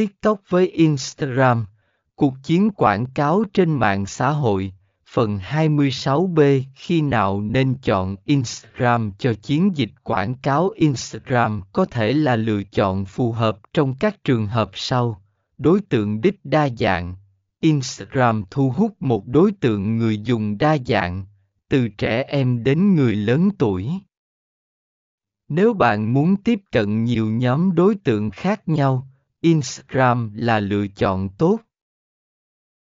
TikTok với Instagram, cuộc chiến quảng cáo trên mạng xã hội, phần 26B khi nào nên chọn Instagram cho chiến dịch quảng cáo Instagram có thể là lựa chọn phù hợp trong các trường hợp sau. Đối tượng đích đa dạng. Instagram thu hút một đối tượng người dùng đa dạng, từ trẻ em đến người lớn tuổi. Nếu bạn muốn tiếp cận nhiều nhóm đối tượng khác nhau, Instagram là lựa chọn tốt.